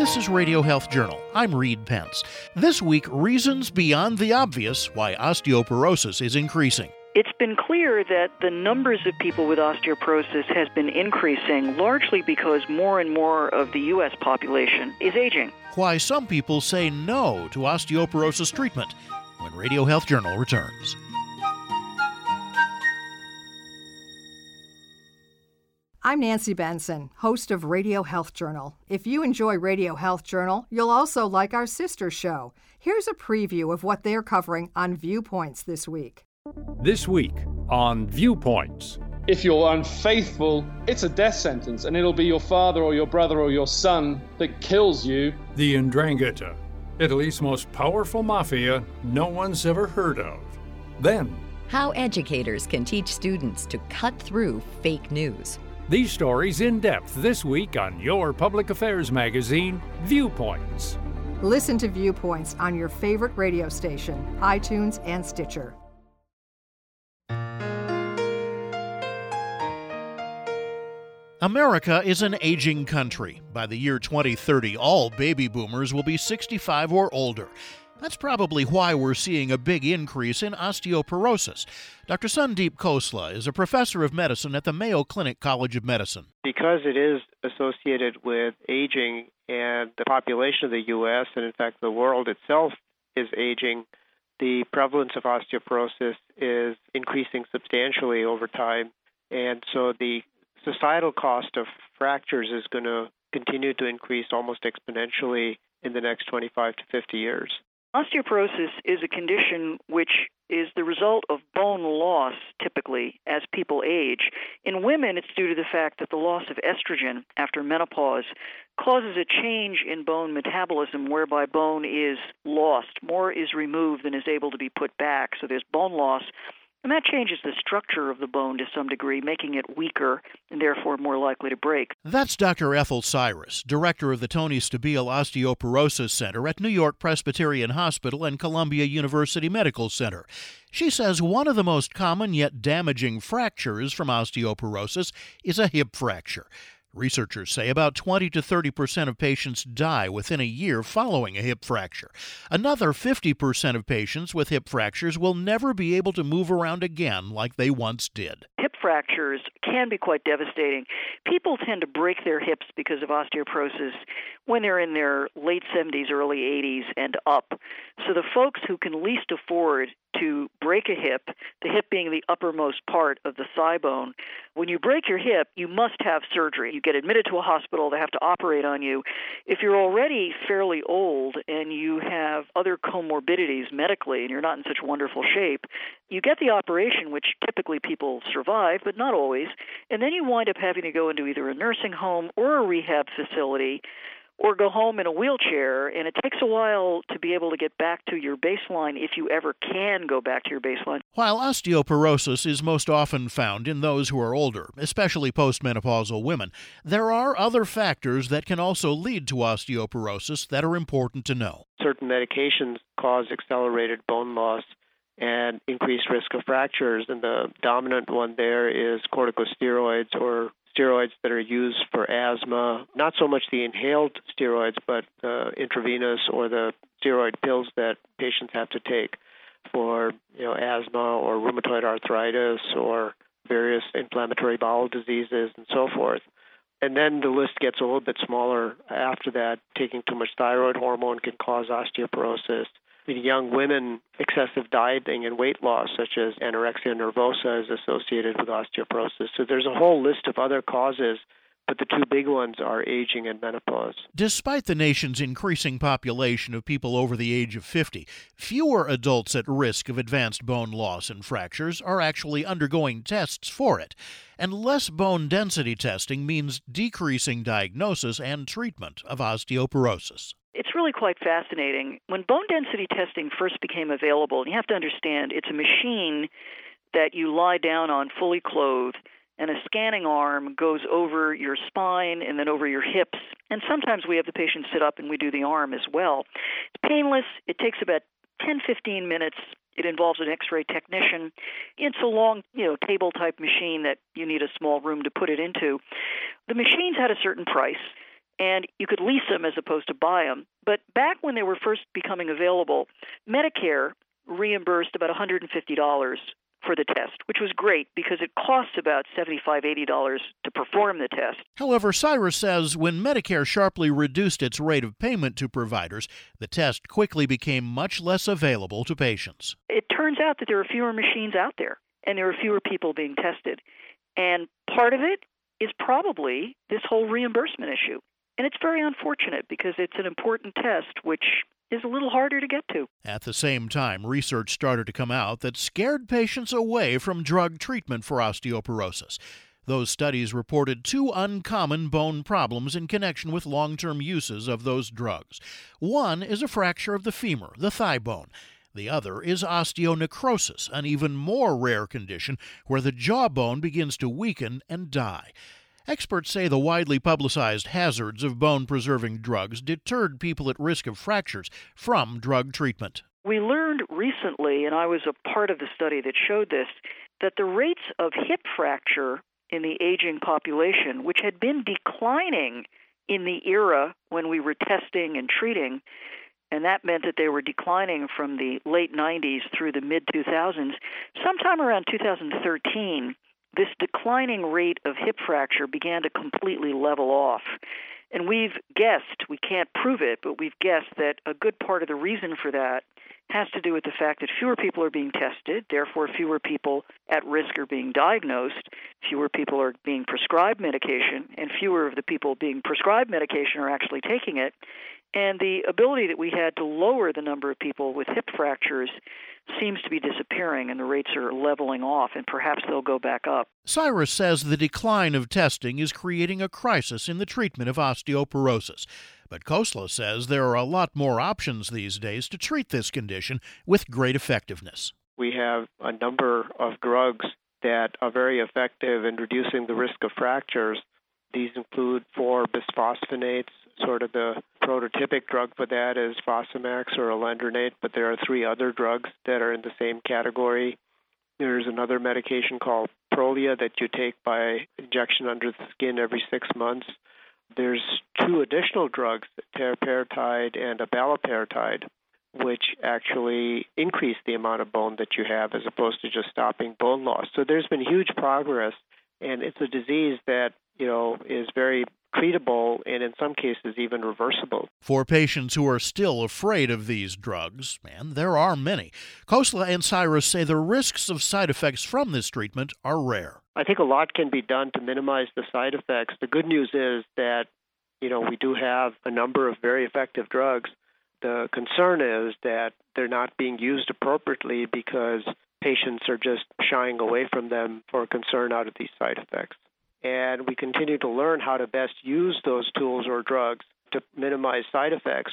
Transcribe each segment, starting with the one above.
This is Radio Health Journal. I'm Reed Pence. This week, reasons beyond the obvious why osteoporosis is increasing. It's been clear that the numbers of people with osteoporosis has been increasing largely because more and more of the U.S. population is aging. Why some people say no to osteoporosis treatment when Radio Health Journal returns. I'm Nancy Benson, host of Radio Health Journal. If you enjoy Radio Health Journal, you'll also like our sister show. Here's a preview of what they're covering on Viewpoints this week. This week on Viewpoints. If you're unfaithful, it's a death sentence, and it'll be your father or your brother or your son that kills you. The The 'Ndrangheta, Italy's most powerful mafia no one's ever heard of. Then, how educators can teach students to cut through fake news. These stories in depth this week on your public affairs magazine, Viewpoints. Listen to Viewpoints on your favorite radio station, iTunes, and Stitcher. America is an aging country. By the year 2030, all baby boomers will be 65 or older. That's probably why we're seeing a big increase in osteoporosis. Dr. Sandeep Khosla is a professor of medicine at the Mayo Clinic College of Medicine. Because it is associated with aging and the population of the U.S., and in fact the world itself is aging, the prevalence of osteoporosis is increasing substantially over time. And so the societal cost of fractures is going to continue to increase almost exponentially in the next 25 to 50 years. Osteoporosis is a condition which is the result of bone loss typically as people age. In women, it's due to the fact that the loss of estrogen after menopause causes a change in bone metabolism whereby bone is lost. More is removed than is able to be put back. So there's bone loss and that changes the structure of the bone to some degree, making it weaker and therefore more likely to break. That's Dr. Ethel Siris, director of the Toni Stabile Osteoporosis Center at New York Presbyterian Hospital and Columbia University Medical Center. She says one of the most common yet damaging fractures from osteoporosis is a hip fracture. Researchers say about 20 to 30 percent of patients die within a year following a hip fracture. Another 50 percent of patients with hip fractures will never be able to move around again like they once did. Hip fractures can be quite devastating. People tend to break their hips because of osteoporosis when they're in their late 70s, early 80s, and up. So the folks who can least afford to break a hip, the hip being the uppermost part of the thigh bone. When you break your hip, you must have surgery. You get admitted to a hospital, they have to operate on you. If you're already fairly old and you have other comorbidities medically and you're not in such wonderful shape, you get the operation, which typically people survive, but not always, and then you wind up having to go into either a nursing home or a rehab facility or go home in a wheelchair. And it takes a while to be able to get back to your baseline if you ever can go back to your baseline. While osteoporosis is most often found in those who are older, especially postmenopausal women, there are other factors that can also lead to osteoporosis that are important to know. Certain medications cause accelerated bone loss and increased risk of fractures, and the dominant one there is corticosteroids or steroids that are used for asthma, not so much the inhaled steroids, but uh, intravenous or the steroid pills that patients have to take for you know asthma or rheumatoid arthritis or various inflammatory bowel diseases and so forth. And then the list gets a little bit smaller after that. Taking too much thyroid hormone can cause osteoporosis in young women, excessive dieting and weight loss, such as anorexia nervosa, is associated with osteoporosis. So there's a whole list of other causes but the two big ones are aging and menopause. Despite the nation's increasing population of people over the age of 50, fewer adults at risk of advanced bone loss and fractures are actually undergoing tests for it. And less bone density testing means decreasing diagnosis and treatment of osteoporosis. It's really quite fascinating. When bone density testing first became available, you have to understand it's a machine that you lie down on fully clothed and a scanning arm goes over your spine and then over your hips. And sometimes we have the patient sit up and we do the arm as well. It's painless. It takes about 10 15 minutes. It involves an X-ray technician. It's a long, you know, table type machine that you need a small room to put it into. The machines had a certain price and you could lease them as opposed to buy them. But back when they were first becoming available, Medicare reimbursed about $150 for the test, which was great because it costs about $75, $80 to perform the test. However, Siris says when Medicare sharply reduced its rate of payment to providers, the test quickly became much less available to patients. It turns out that there are fewer machines out there and there are fewer people being tested. And part of it is probably this whole reimbursement issue. And it's very unfortunate because it's an important test which is a little harder to get to. At the same time, research started to come out that scared patients away from drug treatment for osteoporosis. Those studies reported two uncommon bone problems in connection with long term uses of those drugs. One is a fracture of the femur, the thigh bone. The other is osteonecrosis, an even more rare condition where the jawbone begins to weaken and die. Experts say the widely publicized hazards of bone preserving drugs deterred people at risk of fractures from drug treatment. We learned recently, and I was a part of the study that showed this, that the rates of hip fracture in the aging population, which had been declining in the era when we were testing and treating, and that meant that they were declining from the late 90s through the mid 2000s. Sometime around 2013, this declining rate of hip fracture began to completely level off. And we've guessed, we can't prove it, but we've guessed that a good part of the reason for that has to do with the fact that fewer people are being tested, therefore, fewer people at risk are being diagnosed, fewer people are being prescribed medication, and fewer of the people being prescribed medication are actually taking it. And the ability that we had to lower the number of people with hip fractures seems to be disappearing and the rates are leveling off, and perhaps they'll go back up. Siris says the decline of testing is creating a crisis in the treatment of osteoporosis. But Khosla says there are a lot more options these days to treat this condition with great effectiveness. We have a number of drugs that are very effective in reducing the risk of fractures. These include four bisphosphonates, sort of the prototypic drug for that is Fosamax or alendronate, but there are three other drugs that are in the same category. There's another medication called Prolia that you take by injection under the skin every six months. There's two additional drugs, teriparatide and abaloparatide, which actually increase the amount of bone that you have as opposed to just stopping bone loss. So there's been huge progress, and it's a disease that you know is very treatable and in some cases even reversible. For patients who are still afraid of these drugs, and there are many, Khosla and Siris say the risks of side effects from this treatment are rare. I think a lot can be done to minimize the side effects. The good news is that you know we do have a number of very effective drugs. The concern is that they're not being used appropriately because patients are just shying away from them for concern out of these side effects and we continue to learn how to best use those tools or drugs to minimize side effects.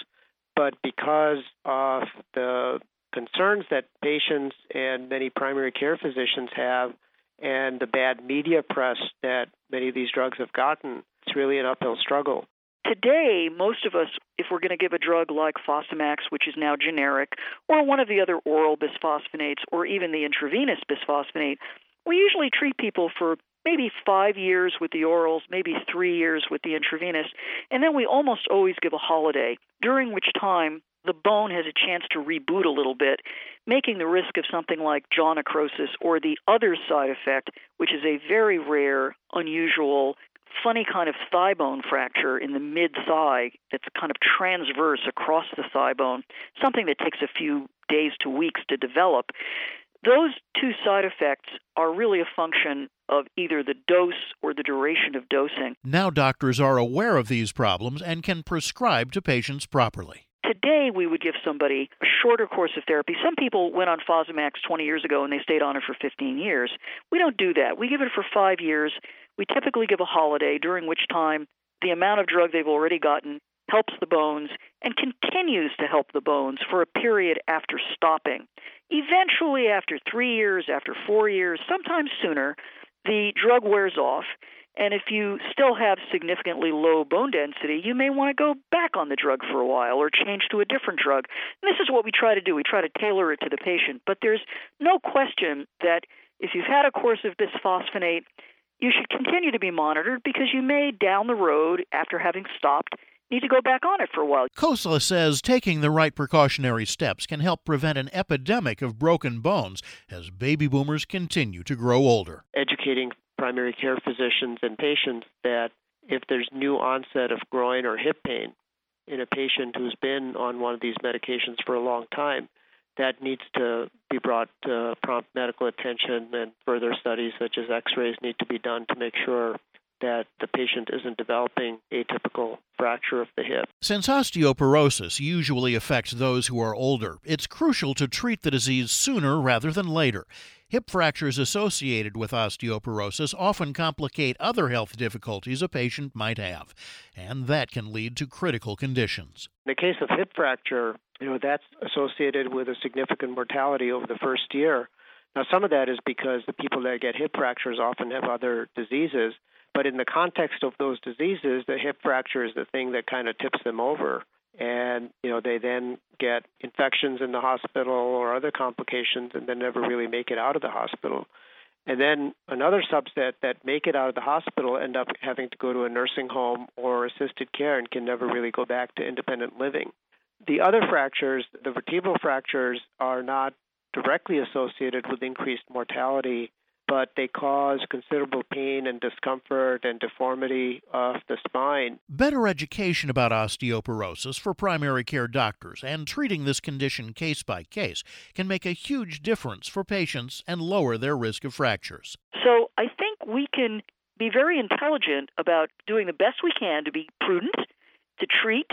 But because of the concerns that patients and many primary care physicians have, and the bad media press that many of these drugs have gotten, it's really an uphill struggle. Today, most of us, if we're going to give a drug like Fosamax, which is now generic, or one of the other oral bisphosphonates, or even the intravenous bisphosphonate, we usually treat people for maybe five years with the orals, maybe three years with the intravenous, and then we almost always give a holiday, during which time the bone has a chance to reboot a little bit, making the risk of something like jaw necrosis or the other side effect, which is a very rare, unusual, funny kind of thigh bone fracture in the mid thigh that's kind of transverse across the thigh bone, something that takes a few days to weeks to develop. Those two side effects are really a function of either the dose or the duration of dosing. Now, doctors are aware of these problems and can prescribe to patients properly. Today, we would give somebody a shorter course of therapy. Some people went on Fosamax 20 years ago and they stayed on it for 15 years. We don't do that. We give it for five years. We typically give a holiday during which time the amount of drug they've already gotten helps the bones and continues to help the bones for a period after stopping. Eventually, after three years, after four years, sometimes sooner, the drug wears off. And if you still have significantly low bone density, you may want to go back on the drug for a while or change to a different drug. And this is what we try to do. We try to tailor it to the patient. But there's no question that if you've had a course of bisphosphonate, you should continue to be monitored because you may down the road, after having stopped, need to go back on it for a while. Khosla says taking the right precautionary steps can help prevent an epidemic of broken bones as baby boomers continue to grow older. Educating primary care physicians and patients that if there's new onset of groin or hip pain in a patient who's been on one of these medications for a long time, that needs to be brought to prompt medical attention and further studies such as x-rays need to be done to make sure that the patient isn't developing atypical fracture of the hip. Since osteoporosis usually affects those who are older, it's crucial to treat the disease sooner rather than later. Hip fractures associated with osteoporosis often complicate other health difficulties a patient might have, and that can lead to critical conditions. In the case of hip fracture, you know, that's associated with a significant mortality over the first year. Now, some of that is because the people that get hip fractures often have other diseases, but in the context of those diseases, the hip fracture is the thing that kind of tips them over. And, you know, they then get infections in the hospital or other complications and then never really make it out of the hospital. And then another subset that make it out of the hospital end up having to go to a nursing home or assisted care and can never really go back to independent living. The other fractures, the vertebral fractures, are not directly associated with increased mortality but they cause considerable pain and discomfort and deformity of the spine. Better education about osteoporosis for primary care doctors and treating this condition case by case can make a huge difference for patients and lower their risk of fractures. So I think we can be very intelligent about doing the best we can to be prudent, to treat,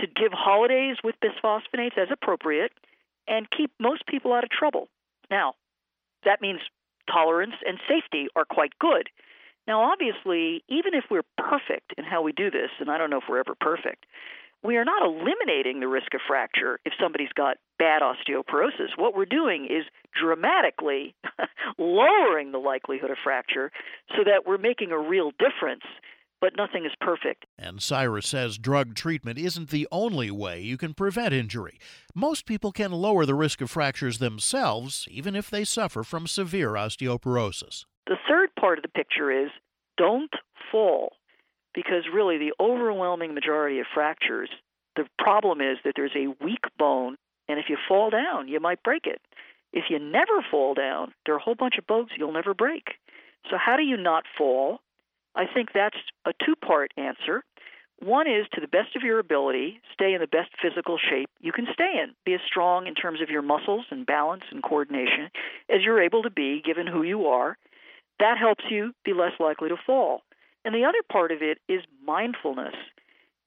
to give holidays with bisphosphonates as appropriate, and keep most people out of trouble. Now, that means tolerance and safety are quite good. Now, obviously, even if we're perfect in how we do this, and I don't know if we're ever perfect, we are not eliminating the risk of fracture if somebody's got bad osteoporosis. What we're doing is dramatically lowering the likelihood of fracture so that we're making a real difference but nothing is perfect. And Siris says drug treatment isn't the only way you can prevent injury. Most people can lower the risk of fractures themselves, even if they suffer from severe osteoporosis. The third part of the picture is don't fall, because really the overwhelming majority of fractures, the problem is that there's a weak bone, and if you fall down, you might break it. If you never fall down, there are a whole bunch of bones you'll never break. So, how do you not fall? I think that's a two part answer. One is to the best of your ability, stay in the best physical shape you can stay in. Be as strong in terms of your muscles and balance and coordination as you're able to be given who you are. That helps you be less likely to fall. And the other part of it is mindfulness,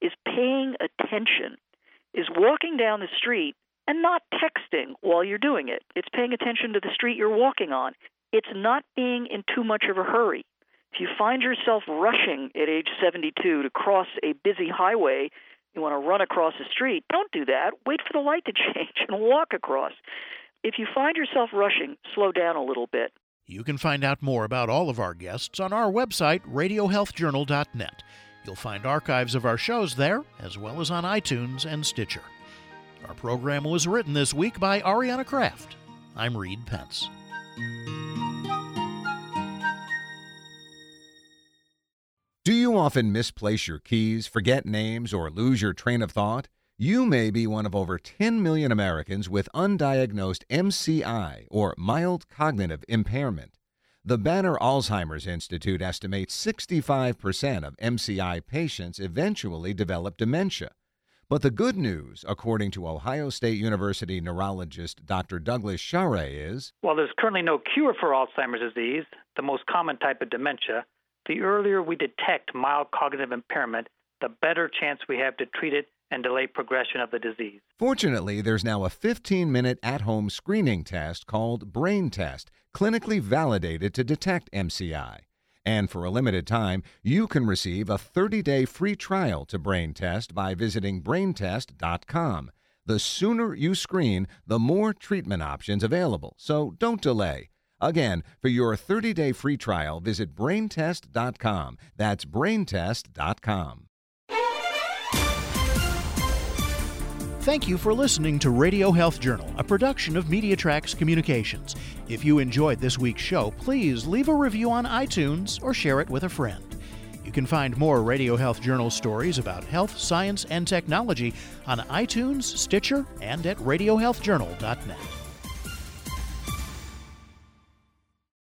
is paying attention, is walking down the street and not texting while you're doing it. It's paying attention to the street you're walking on. It's not being in too much of a hurry. If you find yourself rushing at age 72 to cross a busy highway, you want to run across the street, don't do that. Wait for the light to change and walk across. If you find yourself rushing, slow down a little bit. You can find out more about all of our guests on our website, radiohealthjournal.net. You'll find archives of our shows there, as well as on iTunes and Stitcher. Our program was written this week by Ariana Kraft. I'm Reed Pence. Do you often misplace your keys, forget names, or lose your train of thought? You may be one of over 10 million Americans with undiagnosed MCI, or mild cognitive impairment. The Banner Alzheimer's Institute estimates 65% of MCI patients eventually develop dementia. But the good news, according to Ohio State University neurologist Dr. Douglas Scharre, is While there's currently no cure for Alzheimer's disease, the most common type of dementia, the earlier we detect mild cognitive impairment, the better chance we have to treat it and delay progression of the disease. Fortunately, there's now a 15 minute at home screening test called Brain Test, clinically validated to detect MCI. And for a limited time, you can receive a 30 day free trial to Brain Test by visiting braintest.com. The sooner you screen, the more treatment options available, so don't delay. Again, for your 30 day free trial, visit braintest.com. That's braintest.com. Thank you for listening to Radio Health Journal, a production of MediaTracks Communications. If you enjoyed this week's show, please leave a review on iTunes or share it with a friend. You can find more Radio Health Journal stories about health, science, and technology on iTunes, Stitcher, and at RadioHealthJournal.net.